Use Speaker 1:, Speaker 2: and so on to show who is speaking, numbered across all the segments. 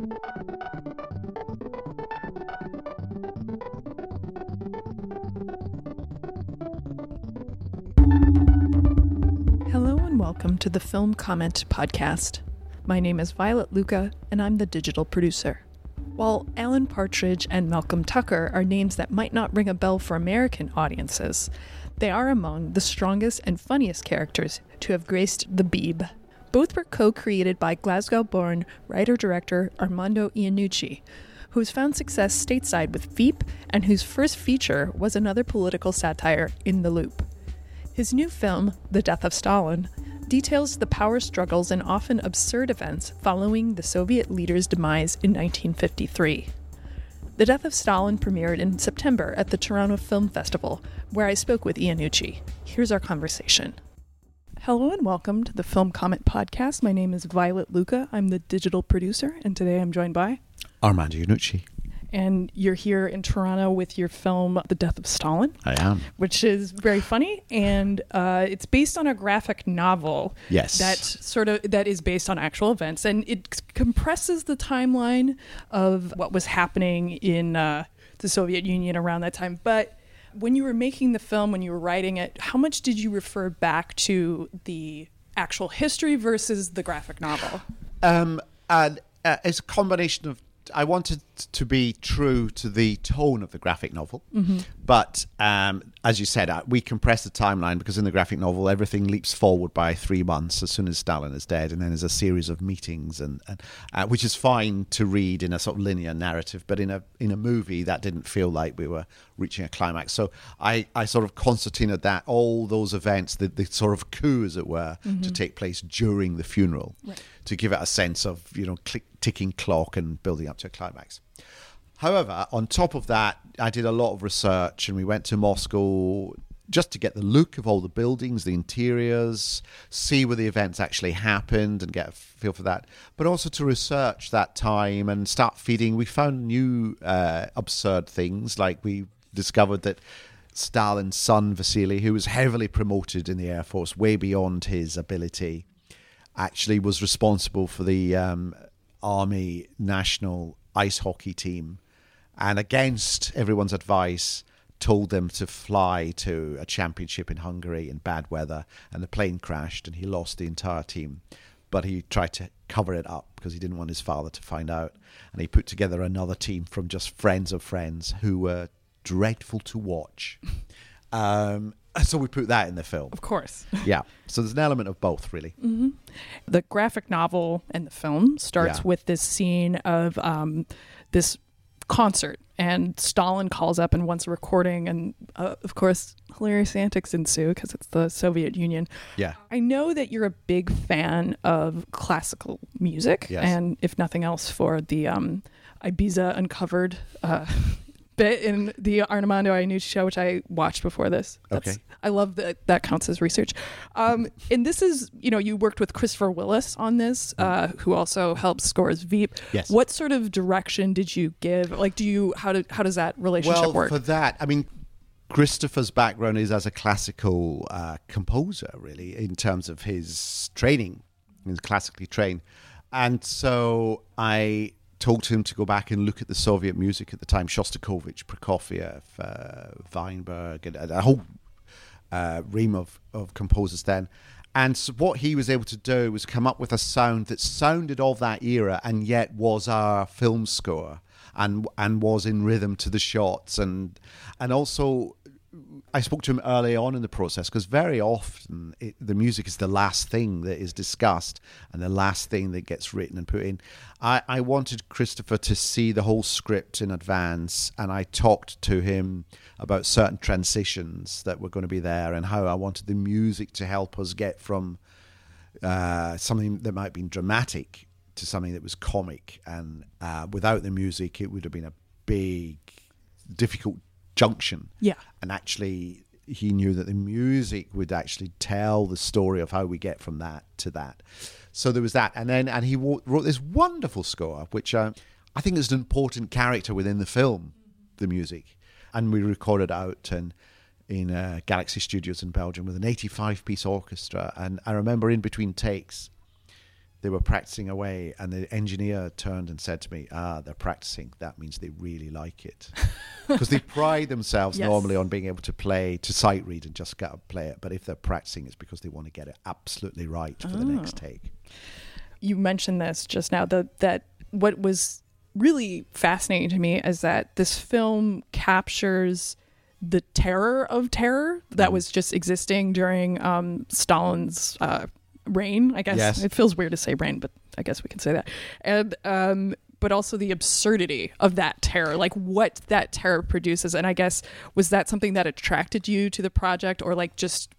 Speaker 1: Hello and welcome to the Film Comment Podcast. My name is Violet Lucca, and I'm the digital producer. While Alan Partridge and Malcolm Tucker are names that might not ring a bell for American audiences, they are among the strongest and funniest characters to have graced the Beeb. Both were co created by Glasgow born writer director Armando Iannucci, who's found success stateside with Veep and whose first feature was another political satire, In the Loop. His new film, The Death of Stalin, details the power struggles and often absurd events following the Soviet leader's demise in 1953. The Death of Stalin premiered in September at the Toronto Film Festival, where I spoke with Iannucci. Here's our conversation. Hello and welcome to the Film Comment Podcast. My name is Violet Lucca. I'm the digital producer, and today I'm joined by.
Speaker 2: Armando Iannucci.
Speaker 1: And you're here in Toronto with your film, The Death of Stalin.
Speaker 2: I am.
Speaker 1: Which is very funny, and uh, it's based on a graphic novel.
Speaker 2: Yes.
Speaker 1: That sort of that is based on actual events, and it c- compresses the timeline of what was happening in uh, the Soviet Union around that time. But when you were making the film, when you were writing it, how much did you refer back to the actual history versus the graphic novel?
Speaker 2: Um, and uh, it's a combination of. I wanted to be true to the tone of the graphic novel, but um, as you said, we compress the timeline because in the graphic novel everything leaps forward by three months as soon as Stalin is dead, and then there's a series of meetings, and, and uh, which is fine to read in a sort of linear narrative, but in a in a movie that didn't feel like we were reaching a climax. So I, I sort of concertinaed that all those events, the, the sort of coup, as it were, to take place during the funeral, to give it a sense of you know click, ticking clock and building up to a climax. However, on top of that, I did a lot of research and we went to Moscow just to get the look of all the buildings, the interiors, see where the events actually happened and get a feel for that, but also to research that time and start feeding. We found new uh, absurd things, like we discovered that Stalin's son, Vasily, who was heavily promoted in the Air Force, way beyond his ability, actually was responsible for the um, Army national ice hockey team and against everyone's advice told them to fly to a championship in Hungary in bad weather and the plane crashed and he lost the entire team. But he tried to cover it up because he didn't want his father to find out. And he put together another team from just friends of friends who were dreadful to watch um, so we put that in the film
Speaker 1: Of course.
Speaker 2: yeah so there's an element of both really
Speaker 1: the graphic novel and the film starts
Speaker 2: Yeah.
Speaker 1: with this scene of um, this concert and stalin calls up and wants a recording and uh, of course hilarious antics ensue because it's the soviet union
Speaker 2: yeah
Speaker 1: i know that you're a big fan of classical music
Speaker 2: Yes.
Speaker 1: and if nothing else for the um, ibiza uncovered uh, bit in the armando iannucci show which i watched before this That's,
Speaker 2: Okay.
Speaker 1: I love that that counts as research. Um, and this is, you know, you worked with Christopher Willis on this, uh, who also helps scores Veep.
Speaker 2: Yes.
Speaker 1: What sort of direction did you give? Like, do you how do how does that relationship
Speaker 2: well,
Speaker 1: work?
Speaker 2: for that, I mean, Christopher's background is as a classical uh, composer, really, in terms of his training. He's classically trained. And so I told him to go back and look at the Soviet music at the time Shostakovich, Prokofiev, uh, Weinberg, and a whole uh, ream of, of composers then. And so what he was able to do was come up with a sound that sounded of that era and yet was our film score and and was in rhythm to the shots and and also I spoke to him early on in the process because very often it, the music is the last thing that is discussed and the last thing that gets written and put in. I, I wanted Christopher to see the whole script in advance, and I talked to him about certain transitions that were going to be there and how I wanted the music to help us get from uh, something that might have been dramatic to something that was comic. And uh, without the music, it would have been a big, difficult junction.
Speaker 1: Yeah.
Speaker 2: And actually, he knew that the music would actually tell the story of how we get from that to that. So there was that, and then and he wrote this wonderful score, which uh, I think is an important character within the film, the music, and we recorded out and in uh, Galaxy Studios in Belgium with an 85 piece orchestra. And I remember in between takes, they were practicing away, and the engineer turned and said to me, "Ah, they're practicing. That means they really like it." Because they pride themselves
Speaker 1: Yes.
Speaker 2: normally on being able to play to sight read and just get to play it. But if they're practicing, it's because they want to get it absolutely right for the next
Speaker 1: Ah.
Speaker 2: take.
Speaker 1: you mentioned this just now that that what was really fascinating to me is that this film captures the terror of terror that
Speaker 2: Mm.
Speaker 1: was just existing during um, Stalin's uh, reign. I guess
Speaker 2: Yes.
Speaker 1: it feels weird to say rain, but I guess we can say that. And um, but also the absurdity of that terror, like what that terror produces. And I guess was that something that attracted you to the project, or like just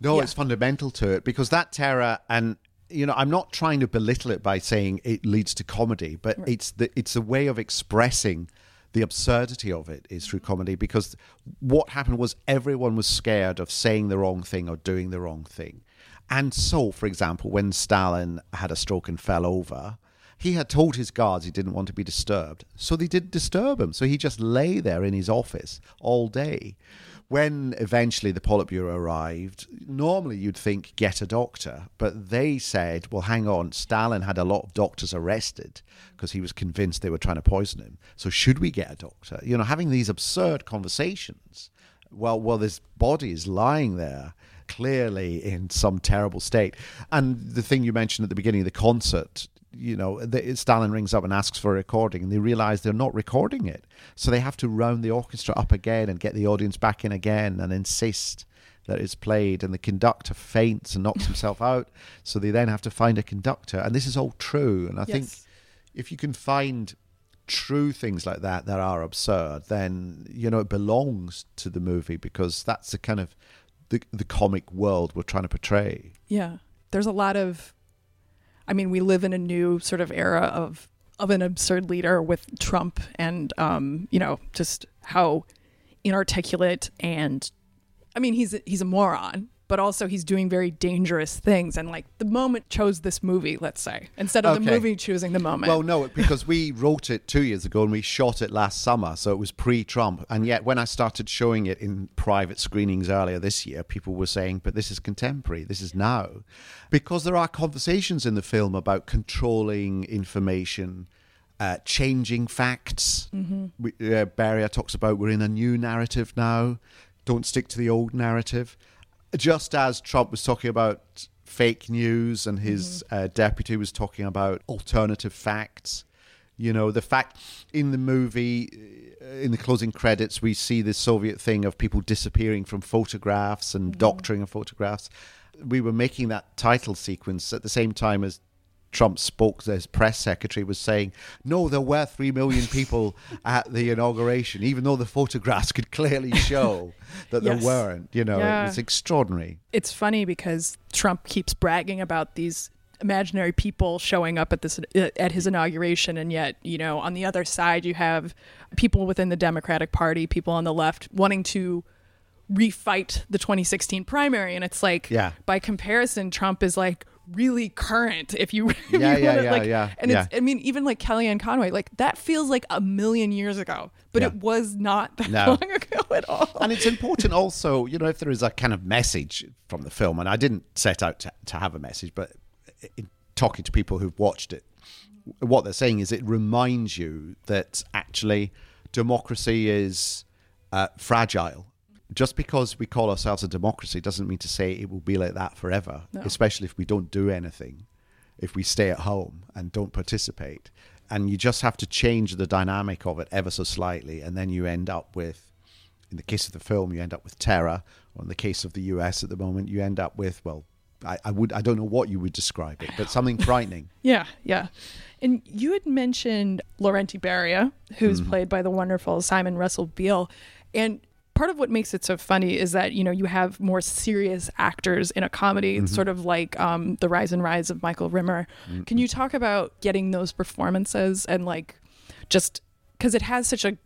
Speaker 2: No,
Speaker 1: Yeah.
Speaker 2: it's fundamental to it because that terror and you know I'm not trying to belittle it by saying it leads to comedy, but it's the it's a way of expressing the absurdity of it is through comedy because what happened was everyone was scared of saying the wrong thing or doing the wrong thing. And so, for example, when Stalin had a stroke and fell over, he had told his guards he didn't want to be disturbed. So they didn't disturb him. So he just lay there in his office all day. When eventually the Politburo arrived, normally you'd think get a doctor, but they said, well, hang on, Stalin had a lot of doctors arrested because he was convinced they were trying to poison him. So should we get a doctor? You know, having these absurd conversations. Well, well, this body is lying there clearly in some terrible state. And the thing you mentioned at the beginning, of the concert, you know, the, Stalin rings up and asks for a recording, and they realize they're not recording it. So they have to round the orchestra up again and get the audience back in again and insist that it's played. And the conductor faints and knocks himself out. So they then have to find a conductor. And this is all true. And I think if you can find true things like that that are absurd, then you know it belongs to the movie because that's the kind of the the comic world we're trying to portray.
Speaker 1: Yeah. There's a lot of I mean, we live in a new sort of era of of an absurd leader with Trump and um, you know, just how inarticulate and I mean, he's he's a moron, but also he's doing very dangerous things and like the moment chose this movie, let's say, instead of the movie choosing the moment.
Speaker 2: Well, no, because we wrote it two years ago and we shot it last summer, so it was pre-Trump. And yet, when I started showing it in private screenings earlier this year, people were saying, "But this is contemporary. This is now," because there are conversations in the film about controlling information. Uh, changing facts. We, uh, Beria talks about we're in a new narrative now. Don't stick to the old narrative. Just as Trump was talking about fake news and his uh, deputy was talking about alternative facts. You know, the fact in the movie, uh, in the closing credits, we see the Soviet thing of people disappearing from photographs and doctoring of photographs. We were making that title sequence at the same time as Trump spoke, his press secretary was saying, no, there were three million people at the inauguration, even though the photographs could clearly show that
Speaker 1: Yes.
Speaker 2: there weren't. You know,
Speaker 1: Yeah.
Speaker 2: it's extraordinary.
Speaker 1: it's funny because Trump keeps bragging about these imaginary people showing up at this uh, at his inauguration and yet you know on the other side you have people within the Democratic Party people on the left wanting to refight the 2016 primary and it's like
Speaker 2: Yeah.
Speaker 1: by comparison Trump is like really current if you, if
Speaker 2: Yeah,
Speaker 1: you
Speaker 2: yeah,
Speaker 1: wanna,
Speaker 2: yeah,
Speaker 1: like,
Speaker 2: yeah,
Speaker 1: and it's. I mean even like Kellyanne Conway like that feels like a million years ago but
Speaker 2: Yeah.
Speaker 1: it was not that
Speaker 2: No.
Speaker 1: long ago at all
Speaker 2: and it's important also, you know, if there is a kind of message from the film, and I didn't set out to, to have a message, but in talking to people who've watched it, what they're saying is it reminds you that actually democracy is uh, fragile. Just because we call ourselves a democracy doesn't mean to say it will be like that forever,
Speaker 1: No.
Speaker 2: especially if we don't do anything, if we stay at home and don't participate. And you just have to change the dynamic of it ever so slightly, and then you end up with in the case of the film, you end up with terror, or in the case of the US at the moment, you end up with well, I, I would I don't know what you would describe it, but something frightening.
Speaker 1: Yeah, yeah. And you had mentioned Lavrenti Beria, who's
Speaker 2: Mm-hmm.
Speaker 1: played by the wonderful Simon Russell Beale. And part of what makes it so funny is that, you know, you have more serious actors in a comedy.
Speaker 2: Mm-hmm.
Speaker 1: Sort of like um, The Rise and Rise of Michael Rimmer.
Speaker 2: Mm-hmm.
Speaker 1: Can you talk about getting those performances and like just because it has such a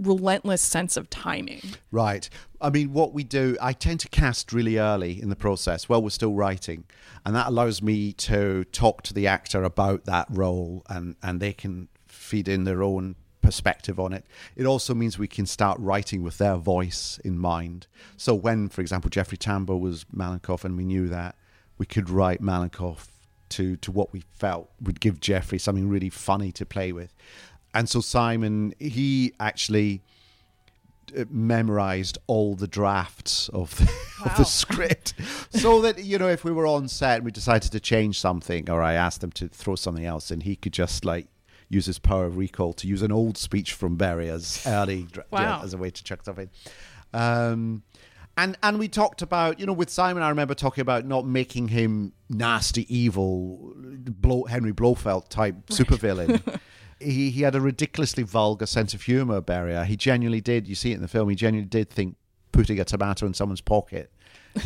Speaker 1: relentless sense of timing?
Speaker 2: Right. I mean, what we do, I tend to cast really early in the process while we're still writing, and that allows me to talk to the actor about that role, and and they can feed in their own perspective on it. It also means we can start writing with their voice in mind. So when, for example, Jeffrey Tambor was Malenkov, and we knew that, we could write Malenkov to to what we felt would give Jeffrey something really funny to play with. And so Simon, he actually uh, memorized all the drafts of the, of the script so that you know if we were on set and we decided to change something or i asked him to throw something else in he could just like use his power of recall to use an old speech from Beria's early dra-
Speaker 1: Wow.
Speaker 2: as a way to chuck stuff in um and and we talked about you know with simon i remember talking about not making him nasty evil blow henry blofeld type supervillain he, he had a ridiculously vulgar sense of humor, Beria. He genuinely did. You see it in the film. He genuinely did think putting a tomato in someone's pocket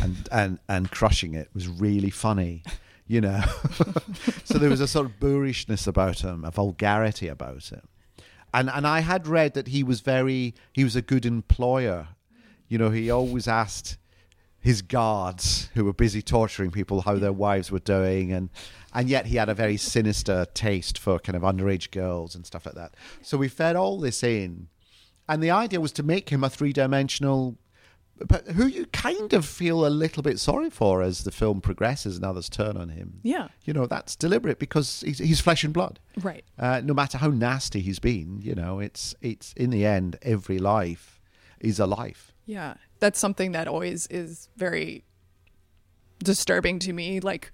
Speaker 2: and and and crushing it was really funny. You know, so there was a sort of boorishness about him, a vulgarity about him, and and I had read that he was very he was a good employer. You know, he always asked his guards who were busy torturing people how their wives were doing and and yet he had a very sinister taste for kind of underage girls and stuff like that. So we fed all this in and the idea was to make him a three-dimensional but who you kind of feel a little bit sorry for as the film progresses and others turn on him
Speaker 1: Yeah.
Speaker 2: you know that's deliberate because he's, he's flesh and blood
Speaker 1: Right.
Speaker 2: uh, no matter how nasty he's been you know it's it's in the end every life is a life
Speaker 1: Yeah, that's something that always is very disturbing to me. Like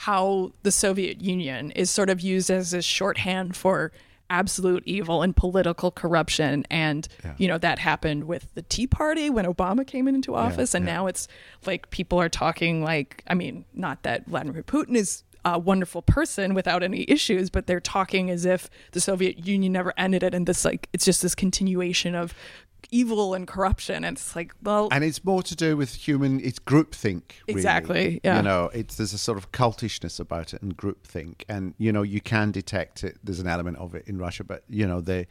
Speaker 1: how the Soviet Union is sort of used as a shorthand for absolute evil and political corruption. And,
Speaker 2: Yeah.
Speaker 1: you know, that happened with the Tea Party when Obama came into office. and
Speaker 2: yeah.
Speaker 1: now it's like people are talking like, I mean, not that Vladimir Putin is a wonderful person without any issues, but they're talking as if the Soviet Union never ended it. And this, like, it's just this continuation of evil and corruption. And it's like, well,
Speaker 2: and it's more to do with human it's groupthink really.
Speaker 1: Exactly, yeah.
Speaker 2: you know it's there's a sort of cultishness about it and groupthink and you know you can detect it there's an element of it in russia but you know the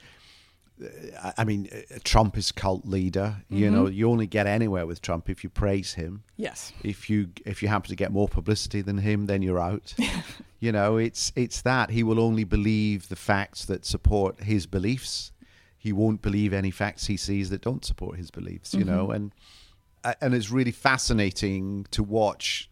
Speaker 2: I- I mean, uh, Trump is cult leader. You
Speaker 1: Mm-hmm.
Speaker 2: know, you only get anywhere with Trump if you praise him.
Speaker 1: yes.
Speaker 2: If you if you happen to get more publicity than him, then you're out. you know, it's it's that he will only believe the facts that support his beliefs. He won't believe any facts he sees that don't support his beliefs. You know, and uh, and it's really fascinating to watch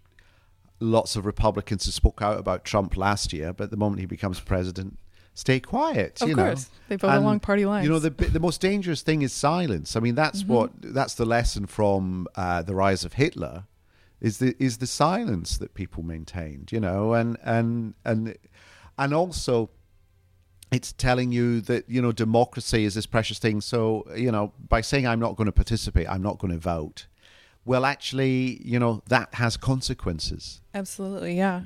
Speaker 2: lots of Republicans who spoke out about Trump last year, but the moment he becomes president, stay quiet.
Speaker 1: Of
Speaker 2: you know,
Speaker 1: course. They vote along party lines.
Speaker 2: You know, the the most dangerous thing is silence. I mean, that's
Speaker 1: Mm-hmm.
Speaker 2: what that's the lesson from uh, the rise of Hitler. Is the is the silence that people maintained, you know, and and and and also it's telling you that you know democracy is this precious thing. So you know, by saying I'm not going to participate, I'm not going to vote. Well, actually, you know that has consequences.
Speaker 1: Absolutely, yeah.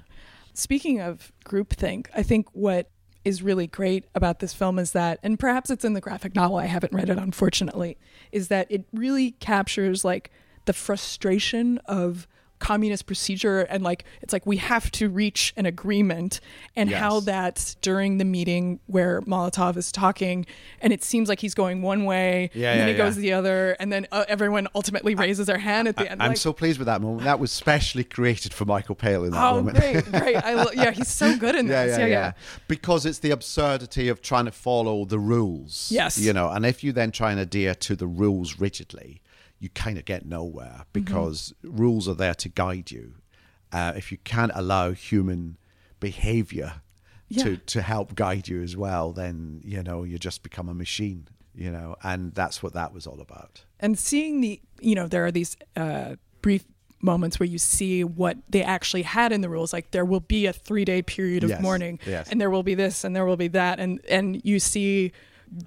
Speaker 1: Speaking of groupthink, I think what is really great about this film is that, and perhaps it's in the graphic novel, I haven't read it unfortunately, is that it really captures like the frustration of communist procedure and like it's like we have to reach an agreement and how
Speaker 2: Yes.
Speaker 1: that during the meeting where Molotov is talking and it seems like he's going one way
Speaker 2: Yeah,
Speaker 1: and then
Speaker 2: yeah,
Speaker 1: he goes the other and then uh, everyone ultimately raises their hand at the end
Speaker 2: I'm
Speaker 1: like,
Speaker 2: so pleased with that moment. That was specially created for Michael Palin. That
Speaker 1: Oh,
Speaker 2: moment.
Speaker 1: great, great! I lo- yeah, he's so good in
Speaker 2: yeah,
Speaker 1: this.
Speaker 2: yeah,
Speaker 1: Yeah,
Speaker 2: yeah,
Speaker 1: yeah.
Speaker 2: Because it's the absurdity of trying to follow the rules.
Speaker 1: Yes.
Speaker 2: You know, and if you then try and adhere to the rules rigidly, you kind of get
Speaker 1: Mm-hmm.
Speaker 2: nowhere because rules are there to guide you. Uh, if you can't allow human behavior
Speaker 1: Yeah.
Speaker 2: to, to help guide you as well, then, you know, you just become a machine, you know, and that's what that was all about.
Speaker 1: And seeing the, you know, there are these uh, brief moments where you see what they actually had in the rules. Like there will be a three day period of
Speaker 2: Yes,
Speaker 1: mourning,
Speaker 2: yes.
Speaker 1: and there will be this, and there will be that, and and you see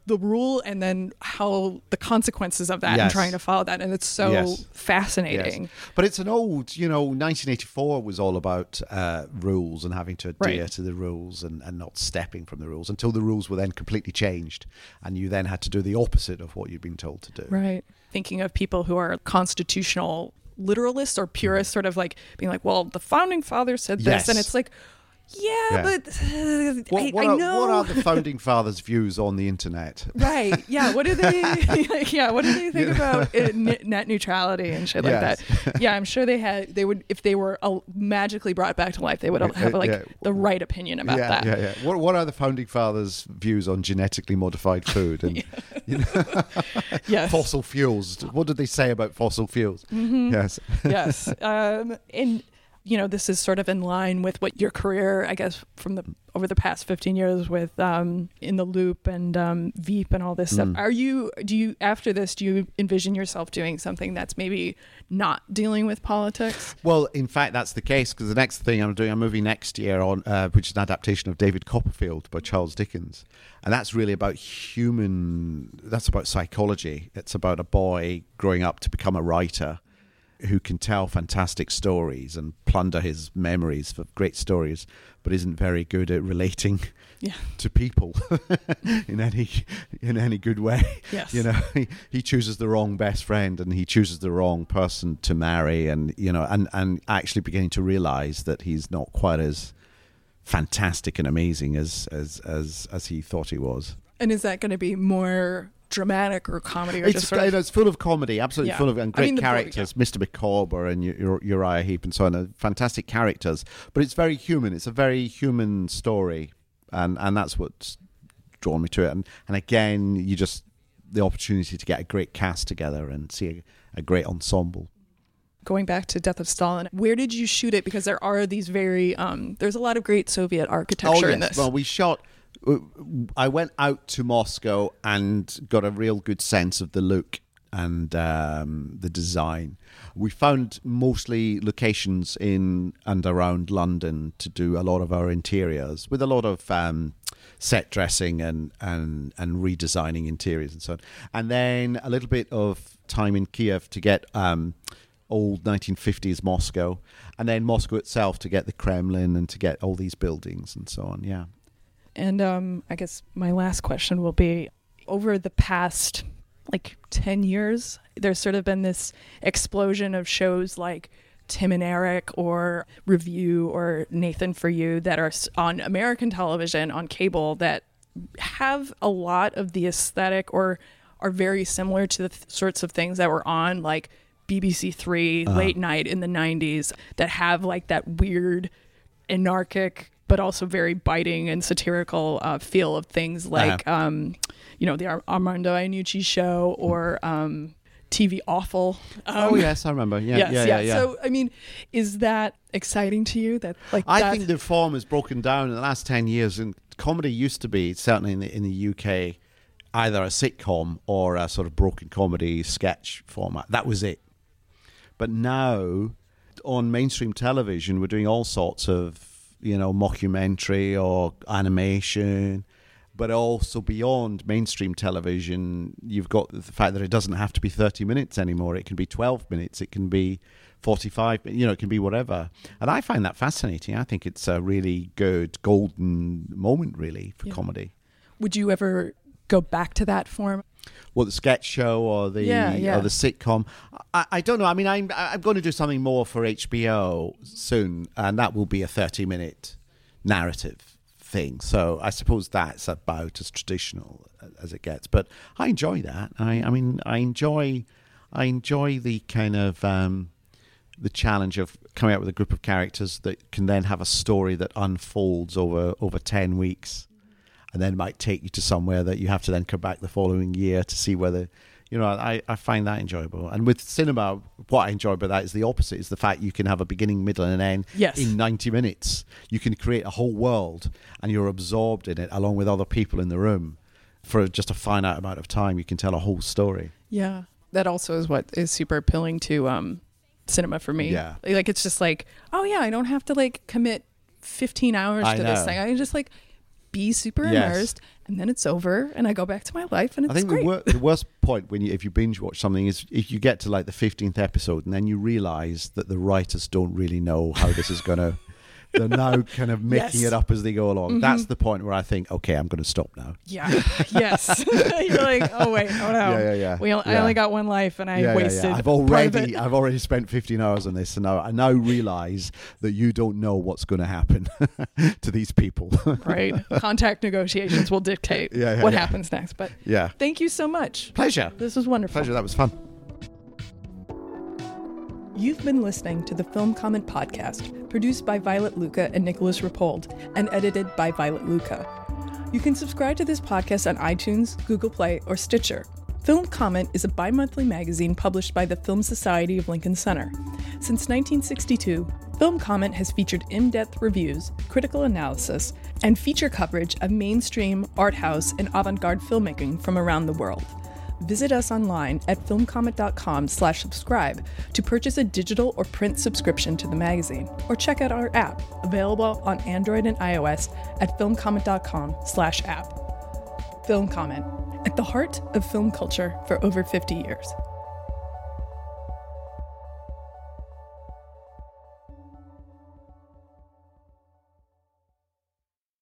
Speaker 1: the rule and then how the consequences of that and trying to follow that and it's so
Speaker 2: Yes.
Speaker 1: fascinating
Speaker 2: Yes. But it's an old, you know, 1984 was all about uh, rules and having to adhere
Speaker 1: Right.
Speaker 2: to the rules and, and not stepping from the rules until the rules were then completely changed and you then had to do the opposite of what you'd been told to do.
Speaker 1: Right. Thinking of people who are constitutional literalists or purists, sort of like being like, well, the founding fathers said this.
Speaker 2: Yes.
Speaker 1: And it's like, yeah,
Speaker 2: Yeah.
Speaker 1: but uh,
Speaker 2: What,
Speaker 1: I,
Speaker 2: what,
Speaker 1: I
Speaker 2: are,
Speaker 1: know.
Speaker 2: what are the founding fathers' views on the internet?
Speaker 1: right. Yeah. What do they, yeah. What do they think about uh, n- net neutrality and shit like
Speaker 2: Yes.
Speaker 1: that? Yeah. I'm sure they had, they would, if they were uh, magically brought back to life, they would have like
Speaker 2: Yeah.
Speaker 1: the right opinion about
Speaker 2: yeah,
Speaker 1: that.
Speaker 2: yeah, yeah. What, what are the founding fathers' views on genetically modified food and
Speaker 1: Yes.
Speaker 2: fossil fuels? What did they say about fossil fuels?
Speaker 1: Mm-hmm.
Speaker 2: Yes.
Speaker 1: yes. Um, and you know, this is sort of in line with what your career, I guess, from the over the past 15 years with um, in the loop and um, Veep and all this stuff.
Speaker 2: Mm.
Speaker 1: Are you do you after this do you envision yourself doing something that's maybe not dealing with politics?
Speaker 2: Well, in fact, that's the case because the next thing I'm doing a movie next year on, uh, which is an adaptation of David Copperfield by Charles Dickens, and that's really about human. That's about psychology. It's about a boy growing up to become a writer who can tell fantastic stories and plunder his memories for great stories, but isn't very good at relating
Speaker 1: Yeah.
Speaker 2: to people in any in any good way.
Speaker 1: Yes.
Speaker 2: You know, he, he chooses the wrong best friend and he chooses the wrong person to marry, and you know, and and actually beginning to realize that he's not quite as fantastic and amazing as as as as he thought he was.
Speaker 1: And is that going to be more dramatic or comedy or
Speaker 2: It's,
Speaker 1: of,
Speaker 2: it's full of comedy, absolutely
Speaker 1: Yeah.
Speaker 2: full of and
Speaker 1: I
Speaker 2: great
Speaker 1: mean, the book,
Speaker 2: characters. Mr. Micawber and Uriah Heep and so on, fantastic characters. But it's very human. It's a very human story, and and that's what's drawn me to it. And and again, you just the opportunity to get a great cast together and see a, a great ensemble.
Speaker 1: going back to Death of Stalin? Where did you shoot it? Because there are these very um, there's a lot of great Soviet architecture in this.
Speaker 2: Oh, Well, we shot. I went out to Moscow and got a real good sense of the look and um, the design. We found mostly locations in and around London to do a lot of our interiors, with a lot of um, set dressing and, and and redesigning interiors and so on. And then a little bit of time in Kiev to get. Um, old 1950s Moscow, and then Moscow itself to get the Kremlin and to get all these buildings and so on. Yeah.
Speaker 1: And um, I guess my last question will be over the past like 10 years, there's sort of been this explosion of shows like Tim and Eric or Review or Nathan for You that are on American television, on cable, that have a lot of the aesthetic or are very similar to the th- sorts of things that were on like BBC 3 late night in the 90s that have like that weird anarchic but also very biting and satirical uh, feel of things like um, you know the Ar- Armando Iannucci show or um, TV Offal. Um,
Speaker 2: oh yes, I remember. Yeah,
Speaker 1: yes,
Speaker 2: yeah,
Speaker 1: yeah,
Speaker 2: yeah, yeah.
Speaker 1: So I mean, is that exciting to you? That like
Speaker 2: I
Speaker 1: that-
Speaker 2: think the form has broken down in the last ten years, and comedy used to be certainly in the in the UK either a sitcom or a sort of broken comedy sketch format. That was it. But now, on mainstream television, we're doing all sorts of you know mockumentary or animation. But also beyond mainstream television, you've got the fact that it doesn't have to be 30 minutes anymore. It can be 12 minutes. It can be 45. You know, it can be whatever. And I find that fascinating. I think it's a really good golden moment, really, for
Speaker 1: Yeah.
Speaker 2: comedy.
Speaker 1: would you ever go back to that form?
Speaker 2: Well, the sketch show or the
Speaker 1: Yeah, yeah.
Speaker 2: or the sitcom. I, I don't know. I mean, I'm I'm going to do something more for HBO soon, and that will be a 30 minute narrative thing. So I suppose that's about as traditional as it gets. But I enjoy that. I I mean, I enjoy I enjoy the kind of um, the challenge of coming up with a group of characters that can then have a story that unfolds over over 10 weeks and then might take you to somewhere that you have to then come back the following year to see whether you know I, I find that enjoyable and with cinema what I enjoy about that is the opposite is the fact you can have a beginning middle and an end
Speaker 1: Yes.
Speaker 2: in 90 minutes you can create a whole world and you're absorbed in it along with other people in the room for just a finite amount of time you can tell a whole story
Speaker 1: Yeah, that also is what is super appealing to um, cinema for me.
Speaker 2: Yeah.
Speaker 1: like it's just like, oh yeah, I don't have to like commit 15 hours
Speaker 2: I
Speaker 1: to this thing. I just like be super
Speaker 2: Yes.
Speaker 1: immersed, and then it's over, and I go back to my life, and it's
Speaker 2: I think
Speaker 1: great.
Speaker 2: the, wor- the worst point when you if you binge watch something is if you get to like the fifteenth episode and then you realize that the writers don't really know how this is going to. They're now kind of making
Speaker 1: Yes. Mm-hmm.
Speaker 2: it up as they go along. That's the point where I think, okay, I'm going to stop now.
Speaker 1: yeah, yes. You're like, oh wait, oh no,
Speaker 2: Yeah, yeah, yeah.
Speaker 1: We, I
Speaker 2: Yeah.
Speaker 1: only got one life, and I
Speaker 2: yeah, yeah,
Speaker 1: wasted.
Speaker 2: yeah. I've already,
Speaker 1: it.
Speaker 2: I've already spent 15 hours on this, and now I now realize that you don't know what's going to happen to these people.
Speaker 1: right. Contact negotiations will dictate what happens next. But
Speaker 2: yeah,
Speaker 1: thank you so much.
Speaker 2: pleasure,
Speaker 1: This was wonderful.
Speaker 2: pleasure. That was fun.
Speaker 1: You've been listening to the Film Comment Podcast, produced by Violet Lucca and Nicolas Rapold, and edited by Violet Lucca. You can subscribe to this podcast on iTunes, Google Play, or Stitcher. Film Comment is a bi monthly magazine published by the Film Society of Lincoln Center. Since 1962, Film Comment has featured in depth reviews, critical analysis, and feature coverage of mainstream, art house, and avant garde filmmaking from around the world. Visit us online at filmcomment.com slash subscribe to purchase a digital or print subscription to the magazine, or check out our app, available on Android and iOS at filmcomment.com slash app. Film Comment, at the heart of film culture for over 50 years.